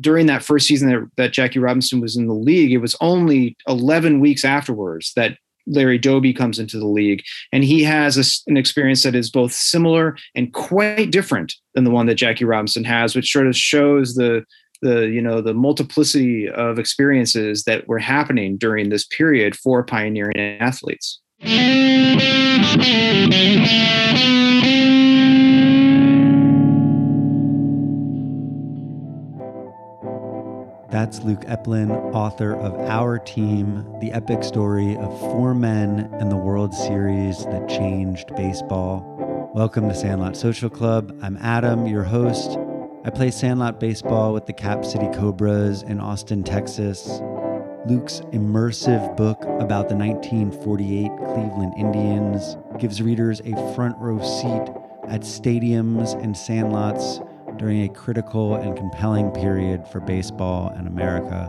during that first season that, that Jackie Robinson was in the league, it was only 11 weeks afterwards that Larry Doby comes into the league, and he has a, an experience that is both similar and quite different than the one that Jackie Robinson has, which sort of shows the the you know the multiplicity of experiences that were happening during this period for pioneering athletes. That's Luke Epplin, author of Our Team, the epic story of four men and the World Series that changed baseball. Welcome to Sandlot Social Club. I'm Adam, your host. I play Sandlot baseball with the Cap City Cobras in Austin, Texas. Luke's immersive book about the 1948 Cleveland Indians gives readers a front row seat at stadiums and sandlots during a critical and compelling period for baseball and America.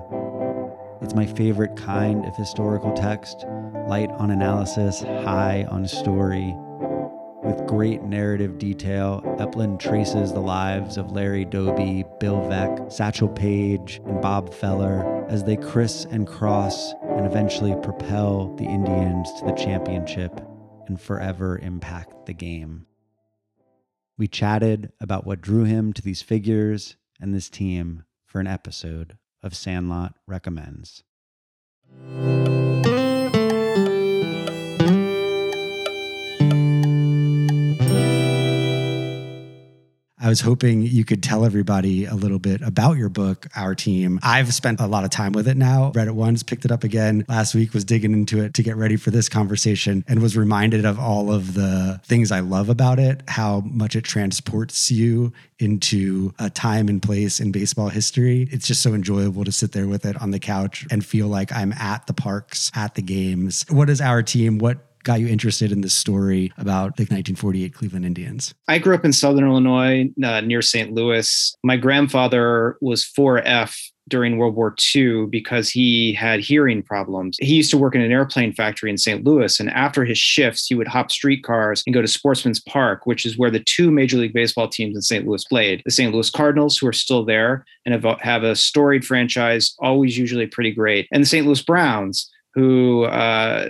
It's my favorite kind of historical text, light on analysis, high on story. With great narrative detail, Epplin traces the lives of Larry Doby, Bill Veeck, Satchel Paige, and Bob Feller as they criss and cross and eventually propel the Indians to the championship and forever impact the game. We chatted about what drew him to these figures and this team for an episode of Sandlot Recommends. I was hoping you could tell everybody a little bit about your book, Our Team. I've spent a lot of time with it now, read it once, picked it up again last week, was digging into it to get ready for this conversation, and was reminded of all of the things I love about it, how much it transports you into a time and place in baseball history. It's just so enjoyable to sit there with it on the couch and feel like I'm at the parks, at the games. What is Our Team? What got you interested in this story about the 1948 Cleveland Indians? I grew up in Southern Illinois uh, near St. Louis. My grandfather was 4F during World War II because he had hearing problems. He used to work in an airplane factory in St. Louis, and after his shifts, he would hop streetcars and go to Sportsman's Park, which is where the two Major League Baseball teams in St. Louis played. The St. Louis Cardinals, who are still there and have, have a storied franchise, always usually pretty great, and the St. Louis Browns, who uh,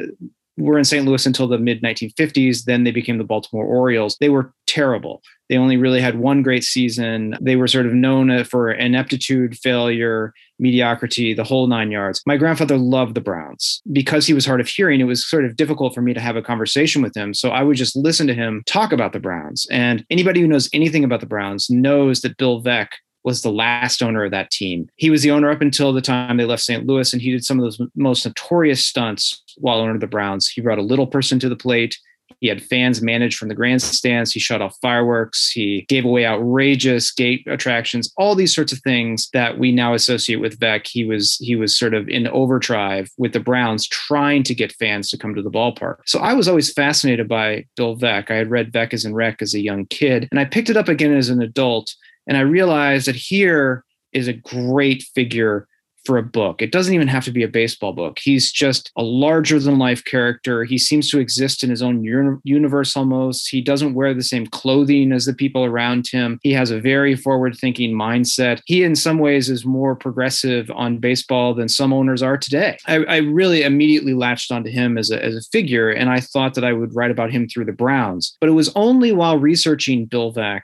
were in St. Louis until the mid 1950s. Then they became the Baltimore Orioles. They were terrible. They only really had one great season. They were sort of known uh, for ineptitude, failure, mediocrity, the whole nine yards. My grandfather loved the Browns. Because he was hard of hearing, it was sort of difficult for me to have a conversation with him. So I would just listen to him talk about the Browns. And anybody who knows anything about the Browns knows that Bill Veeck was the last owner of that team. He was the owner up until the time they left St. Louis, and he did some of those most notorious stunts while owner of the Browns. He brought a little person to the plate. He had fans managed from the grandstands. He shut off fireworks. He gave away outrageous gate attractions. All these sorts of things that we now associate with Veeck. He was he was sort of in overdrive with the Browns, trying to get fans to come to the ballpark. So I was always fascinated by Bill Veeck. I had read Veeck as in Wreck as a young kid, and I picked it up again as an adult and I realized that here is a great figure for a book. It doesn't even have to be a baseball book. He's just a larger than life character. He seems to exist in his own universe almost. He doesn't wear the same clothing as the people around him. He has a very forward thinking mindset. He, in some ways, is more progressive on baseball than some owners are today. I, I really immediately latched onto him as a, as a figure, and I thought that I would write about him through the Browns. But it was only while researching Bill Veeck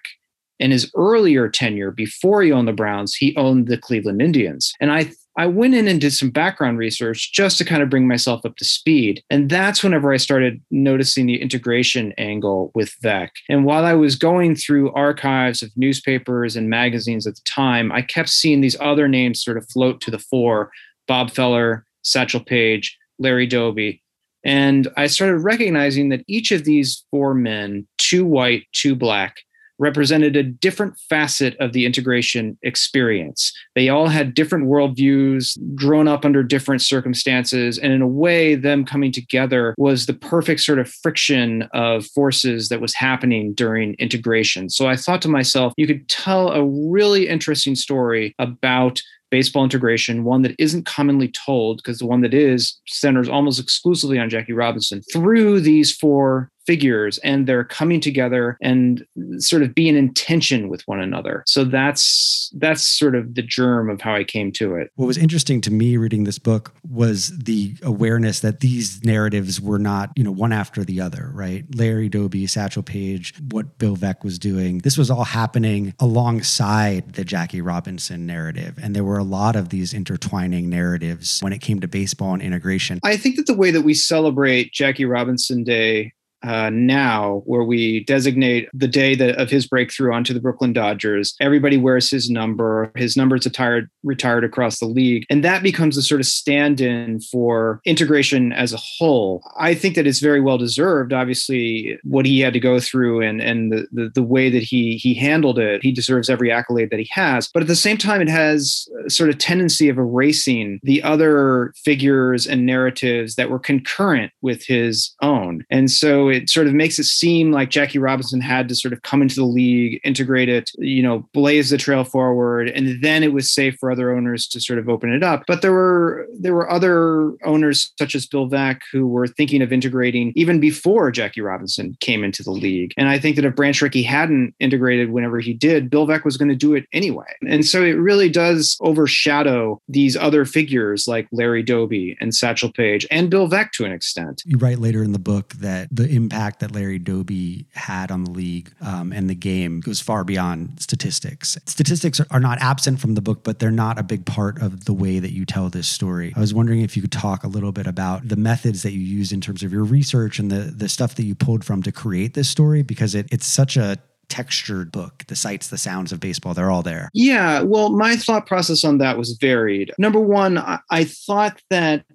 in his earlier tenure before he owned the Browns, he owned the Cleveland Indians. And I I went in and did some background research just to kind of bring myself up to speed. And that's whenever I started noticing the integration angle with Veeck. And while I was going through archives of newspapers and magazines at the time, I kept seeing these other names sort of float to the fore Bob Feller, Satchel Paige, Larry Doby. And I started recognizing that each of these four men, two white, two black, represented a different facet of the integration experience. They all had different worldviews, grown up under different circumstances, and in a way, them coming together was the perfect sort of friction of forces that was happening during integration. So I thought to myself, you could tell a really interesting story about baseball integration, one that isn't commonly told because the one that is centers almost exclusively on Jackie Robinson through these four figures and they're coming together and sort of being in tension with one another. So that's that's sort of the germ of how I came to it. What was interesting to me reading this book was the awareness that these narratives were not, you know, one after the other, right? Larry Doby, Satchel Paige, what Bill Veeck was doing. This was all happening alongside the Jackie Robinson narrative. And there were a lot of these intertwining narratives when it came to baseball and integration. I think that the way that we celebrate Jackie Robinson Day uh, now where we designate the day that, of his breakthrough onto the Brooklyn Dodgers. Everybody wears his number. His number's retired retired across the league, and that becomes a sort of stand-in for integration as a whole. I think that it's very well deserved. Obviously, what he had to go through and and the, the, the way that he he handled it, he deserves every accolade that he has. But at the same time, it has sort of tendency of erasing the other figures and narratives that were concurrent with his own, and so it sort of makes it seem like Jackie Robinson had to sort of come into the league, integrate it, you know, blaze the trail forward, and then it was safe for other owners to sort of open it up. But there were there were other owners such as Bill Veeck who were thinking of integrating even before Jackie Robinson came into the league. And I think that if Branch Rickey hadn't integrated whenever he did, Bill Veeck was going to do it anyway. And so it really does overshadow these other figures like Larry Doby and Satchel Paige and Bill Veeck to an extent. You write later in the book that the impact that Larry Doby had on the league um, and the game goes far beyond statistics. Statistics are not absent from the book, but they're not a big part of the way that you tell this story. I was wondering if you could talk a little bit about the methods that you used in terms of your research and the the stuff that you pulled from to create this story because it, it's such a textured book. The sights, the sounds of baseball, they're all there. Yeah. Well, my thought process on that was varied. Number one, I, I thought that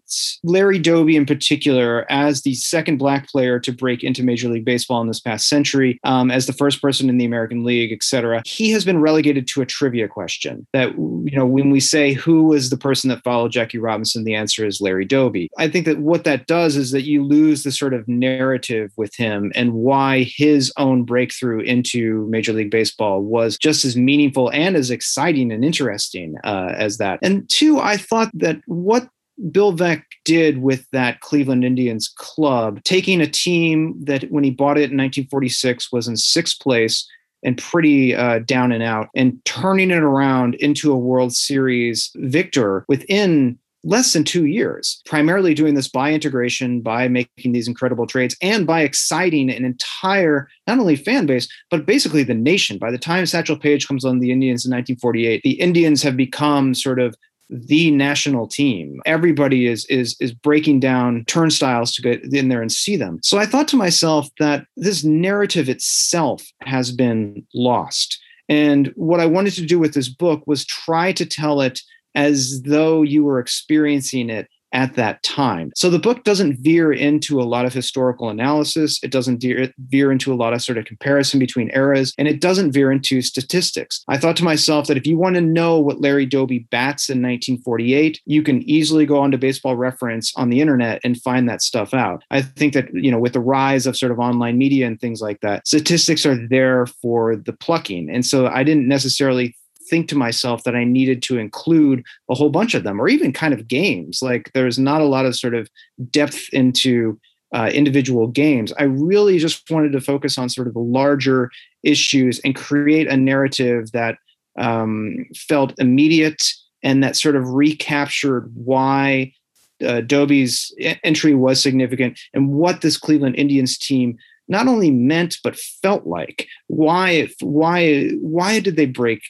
Larry Doby, in particular, as the second black player to break into Major League Baseball in this past century, um, as the first person in the American League, et cetera, he has been relegated to a trivia question. That, you know, when we say who was the person that followed Jackie Robinson, the answer is Larry Doby. I think that what that does is that you lose the sort of narrative with him and why his own breakthrough into Major League Baseball was just as meaningful and as exciting and interesting uh, as that. And two, I thought that what Bill Veeck did with that Cleveland Indians club, taking a team that when he bought it in 1946 was in sixth place and pretty uh, down and out, and turning it around into a World Series victor within less than two years, primarily doing this by integration, by making these incredible trades, and by exciting an entire, not only fan base, but basically the nation. By the time Satchel Paige comes on the Indians in 1948, the Indians have become sort of the national team. Everybody is is is breaking down turnstiles to get in there and see them. So I thought to myself that this narrative itself has been lost. And what I wanted to do with this book was try to tell it as though you were experiencing it at that time. So the book doesn't veer into a lot of historical analysis. It doesn't veer, veer into a lot of sort of comparison between eras, and it doesn't veer into statistics. I thought to myself that if you want to know what Larry Doby bats in 1948, you can easily go onto Baseball Reference on the internet and find that stuff out. I think that, you know, with the rise of sort of online media and things like that, statistics are there for the plucking. And so I didn't necessarily think to myself that I needed to include a whole bunch of them, or even kind of games. Like there's not a lot of sort of depth into uh, individual games. I really just wanted to focus on sort of the larger issues and create a narrative that um, felt immediate and that sort of recaptured why uh, Doby's entry was significant and what this Cleveland Indians team not only meant but felt like. Why? Why? Why did they break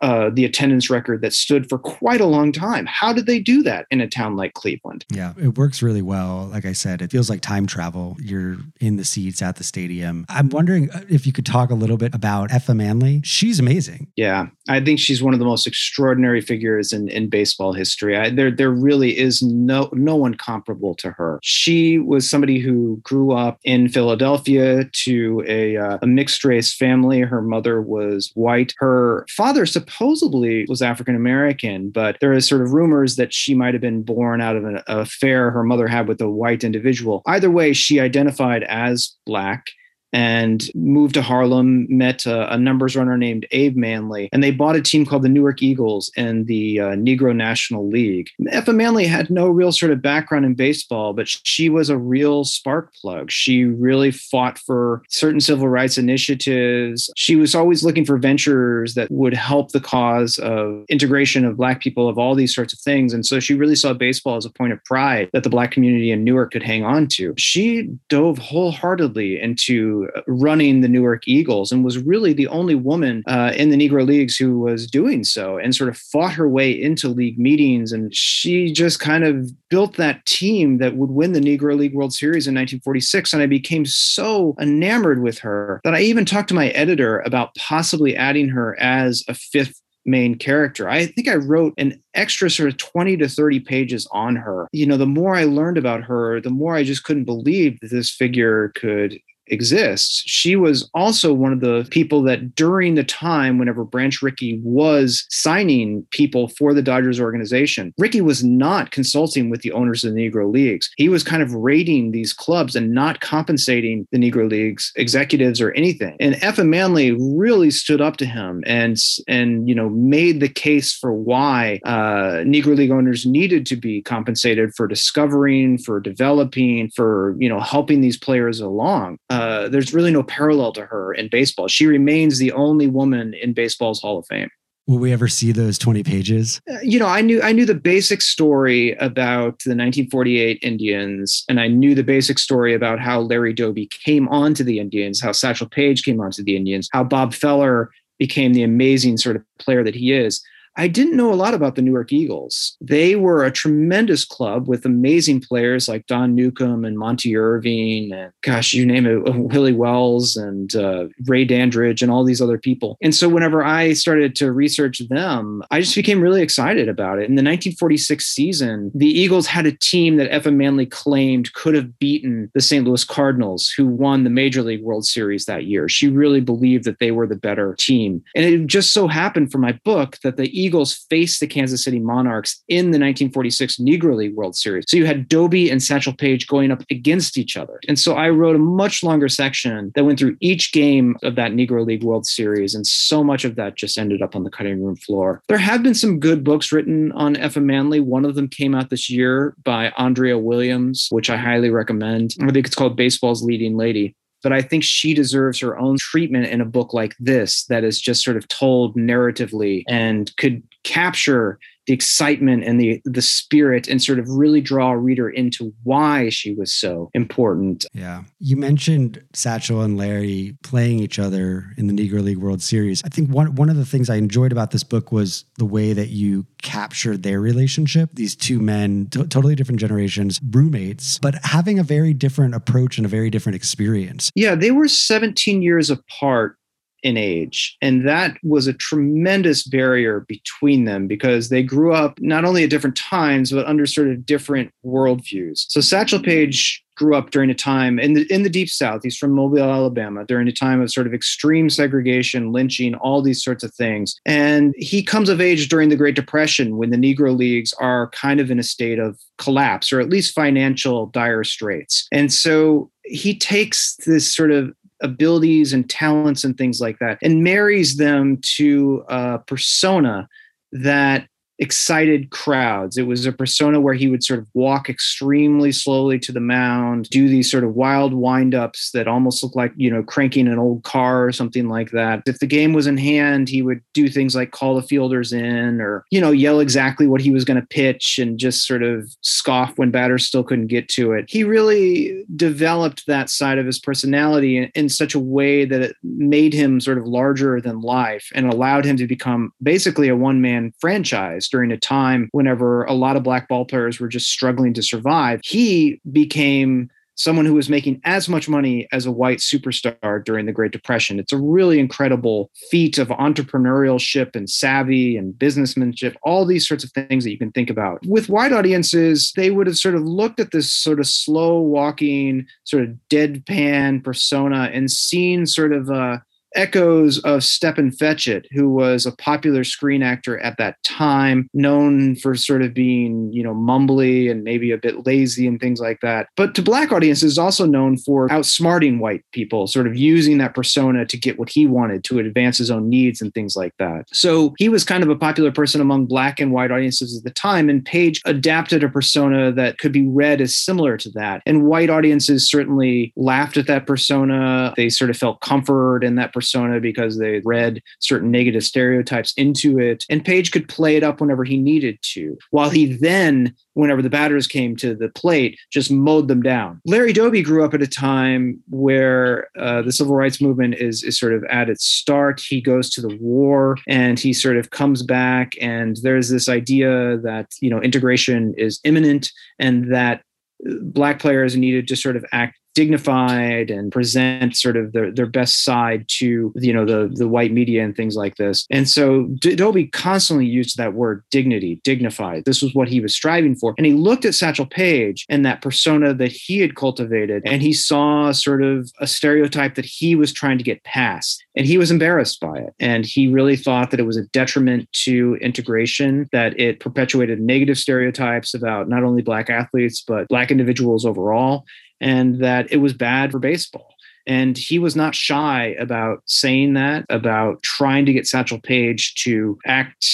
uh, the attendance record that stood for quite a long time. How did they do that in a town like Cleveland? Yeah, it works really well. Like I said, it feels like time travel. You're in the seats at the stadium. I'm wondering uh, if you could talk a little bit about Effa Manley. She's amazing. Yeah, I think she's one of the most extraordinary figures in, in baseball history. I, there, there really is no no one comparable to her. She was somebody who grew up in Philadelphia to a, uh, a mixed race family. Her mother was white. Her father supposedly was African American, but there is sort of rumors that she might have been born out of an affair her mother had with a white individual. Either way, she identified as black and moved to Harlem, met a, a, numbers runner named Abe Manley, and they bought a team called the Newark Eagles in the uh, Negro National League. Effa Manley had no real sort of background in baseball, but she was a real spark plug. She really fought for certain civil rights initiatives. She was always looking for ventures that would help the cause of integration of Black people, of all these sorts of things. And so she really saw baseball as a point of pride that the Black community in Newark could hang on to. She dove wholeheartedly into running the Newark Eagles and was really the only woman uh, in the Negro Leagues who was doing so and sort of fought her way into league meetings. And she just kind of built that team that would win the Negro League World Series in 1946. And I became so enamored with her that I even talked to my editor about possibly adding her as a fifth main character. I think I wrote an extra sort of 20 to 30 pages on her. You know, the more I learned about her, the more I just couldn't believe that this figure could exists. She was also one of the people that during the time whenever Branch Rickey was signing people for the Dodgers organization, Rickey was not consulting with the owners of the Negro Leagues. He was kind of raiding these clubs and not compensating the Negro Leagues executives or anything. And Effa Manley really stood up to him and and you know made the case for why uh, Negro League owners needed to be compensated for discovering, for developing, for you know helping these players along. Uh, uh, there's really no parallel to her in baseball. She remains the only woman in baseball's Hall of Fame. Will we ever see those 20 pages? Uh, you know, I knew I knew the basic story about the 1948 Indians, and I knew the basic story about how Larry Doby came onto the Indians, how Satchel Paige came onto the Indians, how Bob Feller became the amazing sort of player that he is. I didn't know a lot about the Newark Eagles. They were a tremendous club with amazing players like Don Newcombe and Monte Irvin, and gosh, you name it, Willie Wells and uh, Ray Dandridge and all these other people. And so whenever I started to research them, I just became really excited about it. In the 1946 season, the Eagles had a team that Effa Manley claimed could have beaten the St. Louis Cardinals, who won the Major League World Series that year. She really believed that they were the better team. And it just so happened for my book that the Eagles faced the Kansas City Monarchs in the 1946 Negro League World Series. So you had Doby and Satchel Paige going up against each other. And so I wrote a much longer section that went through each game of that Negro League World Series. And so much of that just ended up on the cutting room floor. There have been some good books written on Effa Manley. One of them came out this year by Andrea Williams, which I highly recommend. I think it's called Baseball's Leading Lady but I think she deserves her own treatment in a book like this that is just sort of told narratively and could capture the excitement and the the spirit and sort of really draw a reader into why she was so important. Yeah. You mentioned Satchel and Larry playing each other in the Negro League World Series. I think one one of the things I enjoyed about this book was the way that you captured their relationship. These two men, t- totally different generations, roommates, but having a very different approach and a very different experience. Yeah, they were 17 years apart in age. And that was a tremendous barrier between them because they grew up not only at different times, but under sort of different worldviews. So Satchel Paige grew up during a time in the in the deep south he's from mobile alabama during a time of sort of extreme segregation lynching all these sorts of things and he comes of age during the great depression when the negro leagues are kind of in a state of collapse or at least financial dire straits and so he takes this sort of abilities and talents and things like that and marries them to a persona that excited crowds. It was a persona where he would sort of walk extremely slowly to the mound, do these sort of wild windups that almost look like, you know, cranking an old car or something like that. If the game was in hand, he would do things like call the fielders in or, you know, yell exactly what he was going to pitch and just sort of scoff when batters still couldn't get to it. He really developed that side of his personality in, in such a way that it made him sort of larger than life and allowed him to become basically a one man franchise during a time whenever a lot of black ball players were just struggling to survive. He became someone who was making as much money as a white superstar during the Great Depression. It's a really incredible feat of entrepreneurship and savvy and businessmanship, all these sorts of things that you can think about. With white audiences, they would have sort of looked at this sort of slow walking, sort of deadpan persona and seen sort of a echoes of Stepin Fetchit, who was a popular screen actor at that time, known for sort of being, you know, mumbly and maybe a bit lazy and things like that. But to black audiences, also known for outsmarting white people, sort of using that persona to get what he wanted to advance his own needs and things like that. So he was kind of a popular person among black and white audiences at the time. And Paige adapted a persona that could be read as similar to that. And white audiences certainly laughed at that persona. They sort of felt comfort in that persona because they read certain negative stereotypes into it. And Paige could play it up whenever he needed to, while he then whenever the batters came to the plate, just mowed them down. Larry Doby grew up at a time where uh, the civil rights movement is, is sort of at its start. He goes to the war and he sort of comes back, and there's this idea that you know integration is imminent and that uh, black players needed to sort of act dignified and present sort of their, their best side to you know the the white media and things like this. And so Doby constantly used that word dignity dignified. This was what he was striving for. And he looked at satchel paige and that persona that he had cultivated and he saw sort of a stereotype that he was trying to get past. And he was embarrassed by it. And he really thought that it was a detriment to integration that it perpetuated negative stereotypes about not only black athletes but black individuals overall and that it was bad for baseball. And he was not shy about saying that, about trying to get Satchel Paige to act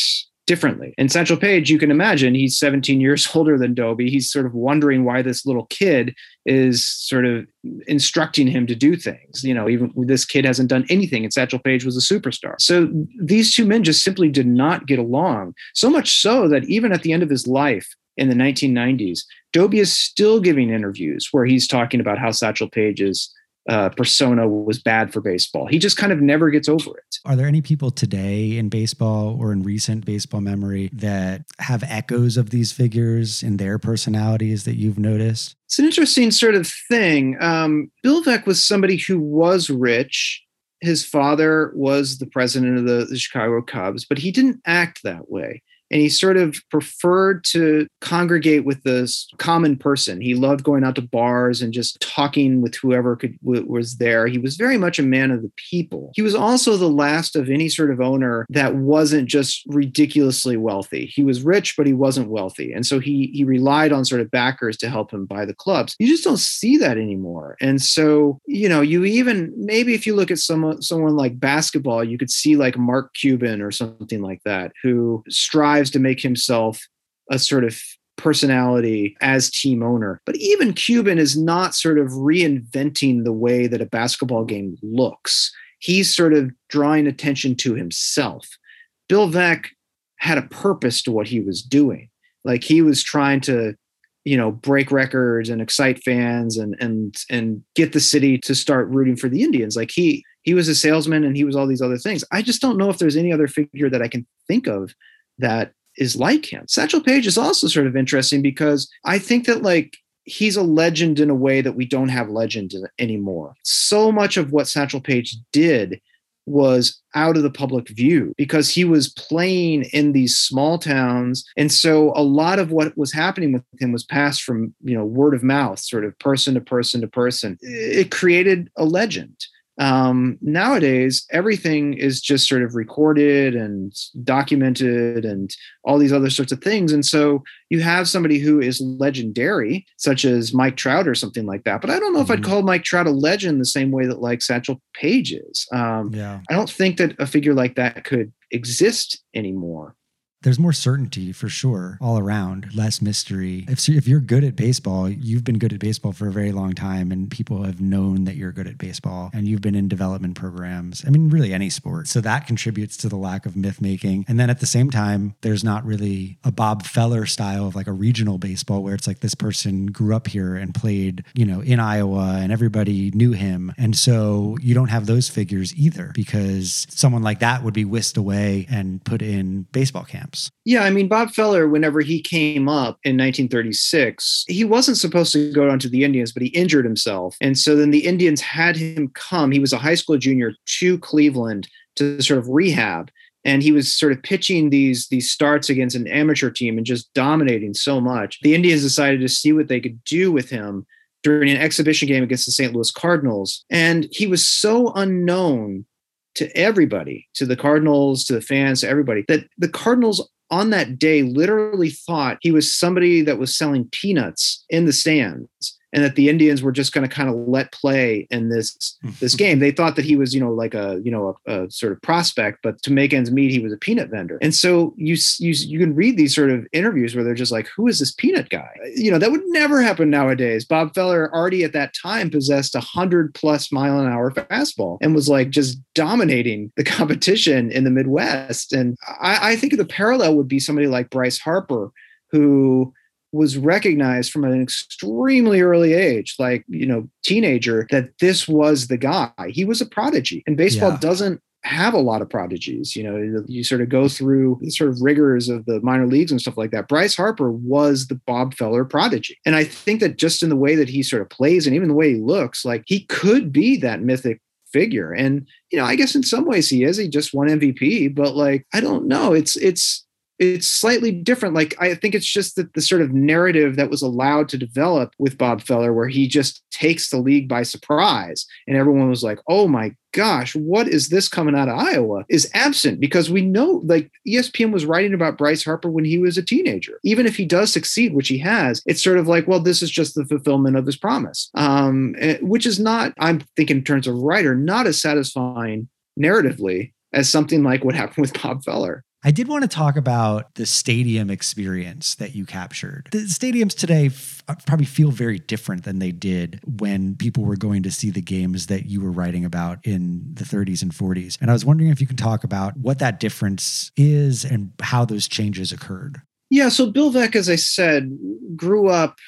differently. And Satchel Paige, you can imagine, he's 17 years older than Doby. He's sort of wondering why this little kid is sort of instructing him to do things. You know, even this kid hasn't done anything, and Satchel Paige was a superstar. So these two men just simply did not get along. So much so that even at the end of his life, in the 1990s, Doby is still giving interviews where he's talking about how Satchel Paige's uh, persona was bad for baseball. He just kind of never gets over it. Are there any people today in baseball or in recent baseball memory that have echoes of these figures in their personalities that you've noticed? It's an interesting sort of thing. Um, Bill Veeck was somebody who was rich. His father was the president of the, the Chicago Cubs, but he didn't act that way and he sort of preferred to congregate with this common person. He loved going out to bars and just talking with whoever could was there. He was very much a man of the people. He was also the last of any sort of owner that wasn't just ridiculously wealthy. He was rich, but he wasn't wealthy, and so he he relied on sort of backers to help him buy the clubs. You just don't see that anymore. And so you know, you even maybe if you look at someone someone like basketball, you could see like Mark Cuban or something like that who strives strives to make himself a sort of personality as team owner. But even Cuban is not sort of reinventing the way that a basketball game looks. He's sort of drawing attention to himself. Bill Veeck had a purpose to what he was doing. Like he was trying to, you know, break records and excite fans and and and get the city to start rooting for the Indians. Like he he was a salesman and he was all these other things. I just don't know if there's any other figure that I can think of that is like him. Satchel Paige is also sort of interesting because I think that like he's a legend in a way that we don't have legend anymore. So much of what Satchel Paige did was out of the public view because he was playing in these small towns and so a lot of what was happening with him was passed from you know word of mouth sort of person to person to person it created a legend um, nowadays everything is just sort of recorded and documented and all these other sorts of things and so you have somebody who is legendary such as mike trout or something like that but i don't know mm-hmm. if i'd mm-hmm. call mike trout a legend the same way that like satchel paige is um, yeah. i don't think that a figure like that could exist anymore there's more certainty for sure all around, less mystery. If, if you're good at baseball, you've been good at baseball for a very long time, and people have known that you're good at baseball, and you've been in development programs. I mean, really any sport. So that contributes to the lack of myth making. And then at the same time, there's not really a Bob Feller style of like a regional baseball where it's like this person grew up here and played, you know, in Iowa and everybody knew him. And so you don't have those figures either because someone like that would be whisked away and put in baseball camp camps. Yeah, I mean, Bob Feller, whenever he came up in 1936, he wasn't supposed to go down to the Indians, but he injured himself. And so then the Indians had him come. He was a high school junior to Cleveland to sort of rehab and he was sort of pitching these these starts against an amateur team and just dominating so much. The Indians decided to see what they could do with him during an exhibition game against the St. Louis Cardinals, and he was so unknown to everybody, to the Cardinals, to the fans, to everybody, that the Cardinals on that day literally thought he was somebody that was selling peanuts in the stands and that the Indians were just going to kind of let play in this this game. They thought that he was, you know, like a you know a, a, sort of prospect, but to make ends meet, he was a peanut vendor. And so you you you can read these sort of interviews where they're just like, "Who is this peanut guy?" You know, that would never happen nowadays. Bob Feller already at that time possessed a hundred plus mile an hour fastball and was like just dominating the competition in the Midwest. And I, I think the parallel would be somebody like Bryce Harper, who was recognized from an extremely early age, like, you know, teenager, that this was the guy. He was a prodigy. And baseball yeah. doesn't have a lot of prodigies. You know, you sort of go through the sort of rigors of the minor leagues and stuff like that. Bryce Harper was the Bob Feller prodigy. And I think that just in the way that he sort of plays and even the way he looks, like he could be that mythic figure. And, you know, I guess in some ways he is. He just won MVP, but like, I don't know. It's, it's, it's slightly different. Like I think it's just that the sort of narrative that was allowed to develop with Bob Feller, where he just takes the league by surprise, and everyone was like, "Oh my gosh, what is this coming out of Iowa?" is absent because we know, like ESPN was writing about Bryce Harper when he was a teenager. Even if he does succeed, which he has, it's sort of like, well, this is just the fulfillment of his promise, um, eh, which is not, I'm thinking in terms of writer, not as satisfying narratively as something like what happened with Bob Feller. I did want to talk about the stadium experience that you captured. The stadiums today f- uh, probably feel very different than they did when people were going to see the games that you were writing about in the 30s and 40s. And I was wondering if you can talk about what that difference is and how those changes occurred. Yeah, so Bill Veeck, as I said, grew up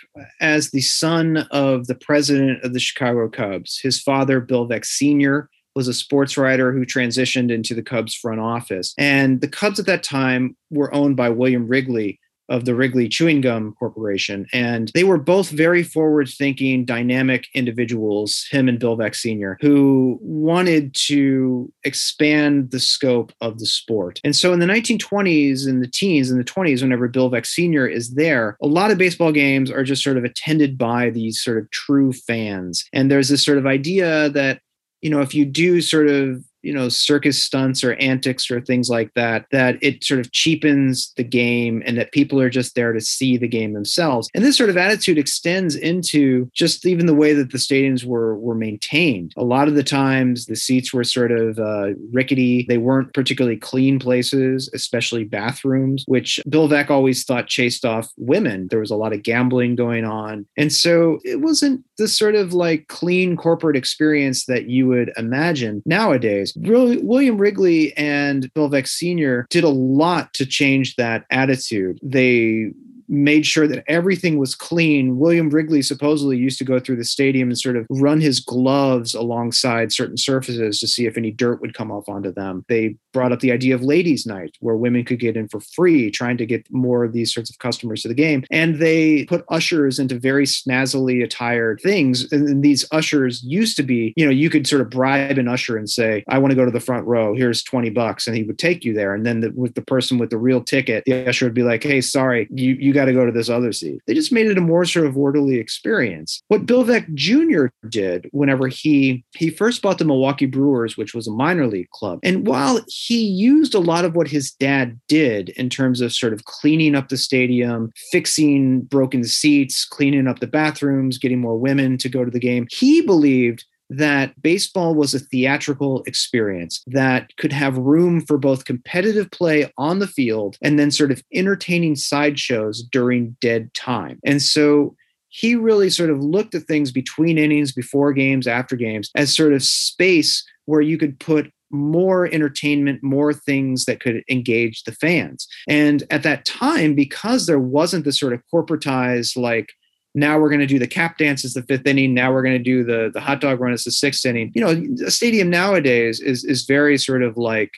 as the son of the president of the Chicago Cubs. His father, Bill Veeck Sr., was a sports writer who transitioned into the Cubs front office. And the Cubs at that time were owned by William Wrigley of the Wrigley Chewing Gum Corporation. And they were both very forward thinking, dynamic individuals, him and Bill Veeck Sr., who wanted to expand the scope of the sport. And so in the 1920s and the teens and the 20s, whenever Bill Veeck Sr. is there, a lot of baseball games are just sort of attended by these sort of true fans. And there's this sort of idea that you know, if you do sort of you know circus stunts or antics or things like that that it sort of cheapens the game and that people are just there to see the game themselves. And this sort of attitude extends into just even the way that the stadiums were were maintained. A lot of the times the seats were sort of uh, rickety. They weren't particularly clean places especially bathrooms which bill veeck always thought chased off women. There was a lot of gambling going on. And so it wasn't the sort of like clean corporate experience that you would imagine nowadays William Wrigley and Bill Veeck Sr. did a lot to change that attitude. They made sure that everything was clean. William Wrigley supposedly used to go through the stadium and sort of run his gloves alongside certain surfaces to see if any dirt would come off onto them. They brought up the idea of ladies' night, where women could get in for free, trying to get more of these sorts of customers to the game. And they put ushers into very snazzily attired things. And these ushers used to be, you know, you could sort of bribe an usher and say, I want to go to the front row. Here's 20 bucks. And he would take you there. And then the, with the person with the real ticket, the usher would be like, hey, sorry, you, you got to go to this other seat. They just made it a more sort of orderly experience. What Bill Veeck Jr. did whenever he he first bought the Milwaukee Brewers, which was a minor league club, and while he used a lot of what his dad did in terms of sort of cleaning up the stadium, fixing broken seats, cleaning up the bathrooms, getting more women to go to the game, he believed that baseball was a theatrical experience that could have room for both competitive play on the field and then sort of entertaining sideshows during dead time. And so he really sort of looked at things between innings, before games, after games, as sort of space where you could put more entertainment, more things that could engage the fans. And at that time, because there wasn't this sort of corporatized, like, now we're going to do the cap dance as the fifth inning. Now we're going to do the the hot dog run as the sixth inning. You know, a stadium nowadays is is very sort of like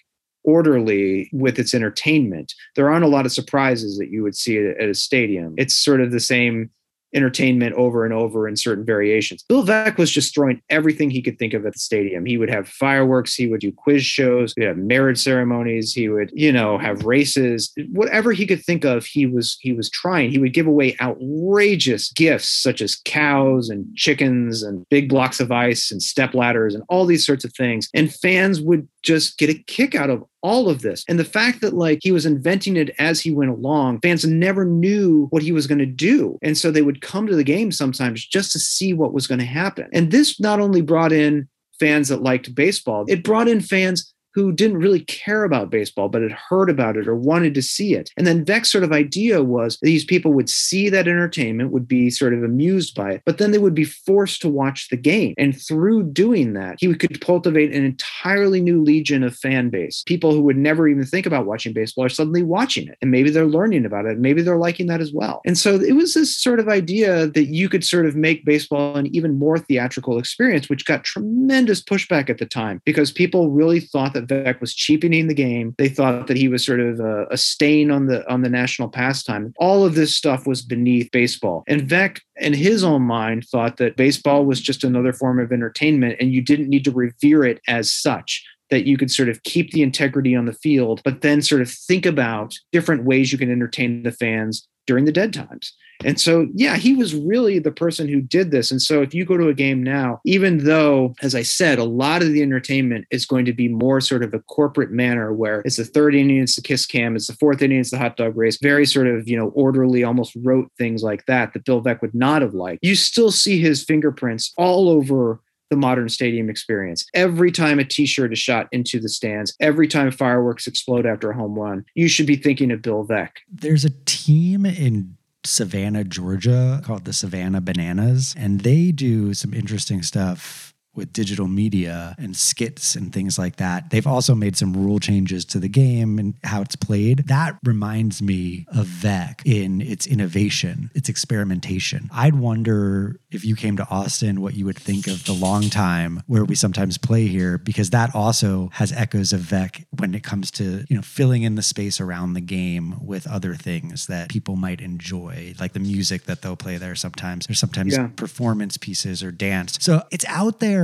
orderly with its entertainment. There aren't a lot of surprises that you would see at, at a stadium. It's sort of the same entertainment over and over in certain variations. Bill Veeck was just throwing everything he could think of at the stadium. He would have fireworks, he would do quiz shows, he would have marriage ceremonies, he would, you know, have races, whatever he could think of, he was he was trying. He would give away outrageous gifts such as cows and chickens and big blocks of ice and step ladders and all these sorts of things. And fans would just get a kick out of all of this. And the fact that like he was inventing it as he went along, fans never knew what he was going to do. And so they would come to the game sometimes just to see what was going to happen. And this not only brought in fans that liked baseball, it brought in fans who didn't really care about baseball, but had heard about it or wanted to see it. And then Veeck's sort of idea was these people would see that entertainment, would be sort of amused by it, but then they would be forced to watch the game. And through doing that, he could cultivate an entirely new legion of fan base. People who would never even think about watching baseball are suddenly watching it. And maybe they're learning about it. Maybe they're liking that as well. And so it was this sort of idea that you could sort of make baseball an even more theatrical experience, which got tremendous pushback at the time because people really thought that that was cheapening the game. They thought that he was sort of a, a stain on the on the national pastime. All of this stuff was beneath baseball. And Veeck, in his own mind, thought that baseball was just another form of entertainment, and you didn't need to revere it as such that you could sort of keep the integrity on the field, but then sort of think about different ways you can entertain the fans during the dead times. And so, yeah, he was really the person who did this. And so, if you go to a game now, even though, as I said, a lot of the entertainment is going to be more sort of a corporate manner where it's the third inning, it's the kiss cam, it's the fourth inning, it's the hot dog race, very sort of, you know, orderly, almost rote things like that, that Bill Veeck would not have liked. You still see his fingerprints all over the modern stadium experience. Every time a t-shirt is shot into the stands, every time fireworks explode after a home run, you should be thinking of Bill Veeck. There's a team in Savannah, Georgia called the Savannah Bananas, and they do some interesting stuff with digital media and skits and things like that. They've also made some rule changes to the game and how it's played. That reminds me of Veeck in its innovation, its experimentation. I'd wonder if you came to Austin, what you would think of the long time where we sometimes play here, because that also has echoes of Veeck when it comes to, you know, filling in the space around the game with other things that people might enjoy, like the music that they'll play there sometimes. There's sometimes yeah. performance pieces or dance. So it's out there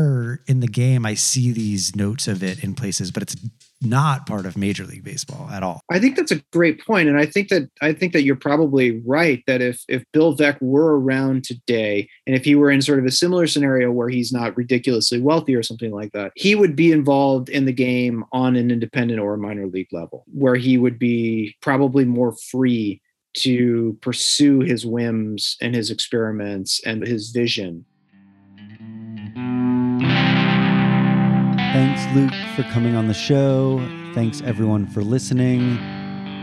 in the game, I see these notes of it in places, but it's not part of Major League Baseball at all. I think that's a great point, and I think that I think that you're probably right that if if Bill Veeck were around today, and if he were in sort of a similar scenario where he's not ridiculously wealthy or something like that, he would be involved in the game on an independent or a minor league level, where he would be probably more free to pursue his whims and his experiments and his vision Thanks, Luke, for coming on the show. Thanks, everyone, for listening.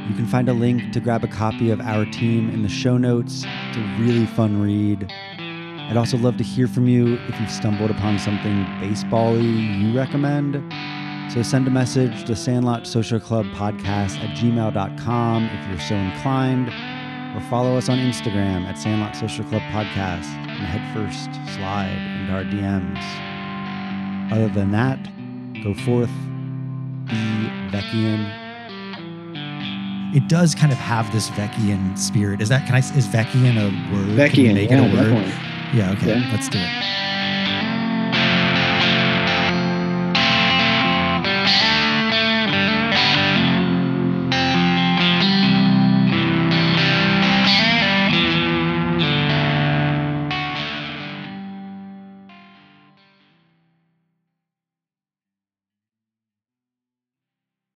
You can find a link to grab a copy of Our Team in the show notes. It's a really fun read. I'd also love to hear from you if you've stumbled upon something baseball you recommend. So send a message to Sandlot Social Club Podcast at gmail.com if you're so inclined, or follow us on Instagram at Sandlot Social Club Podcast and head first slide into our DMs. Other than that, go forth, be Veeckian. It does kind of have this Veeckian spirit. Is that can I is Veeckian a word? Veeckian, make yeah, it a word? Definitely. Yeah, okay. Yeah. Let's do it.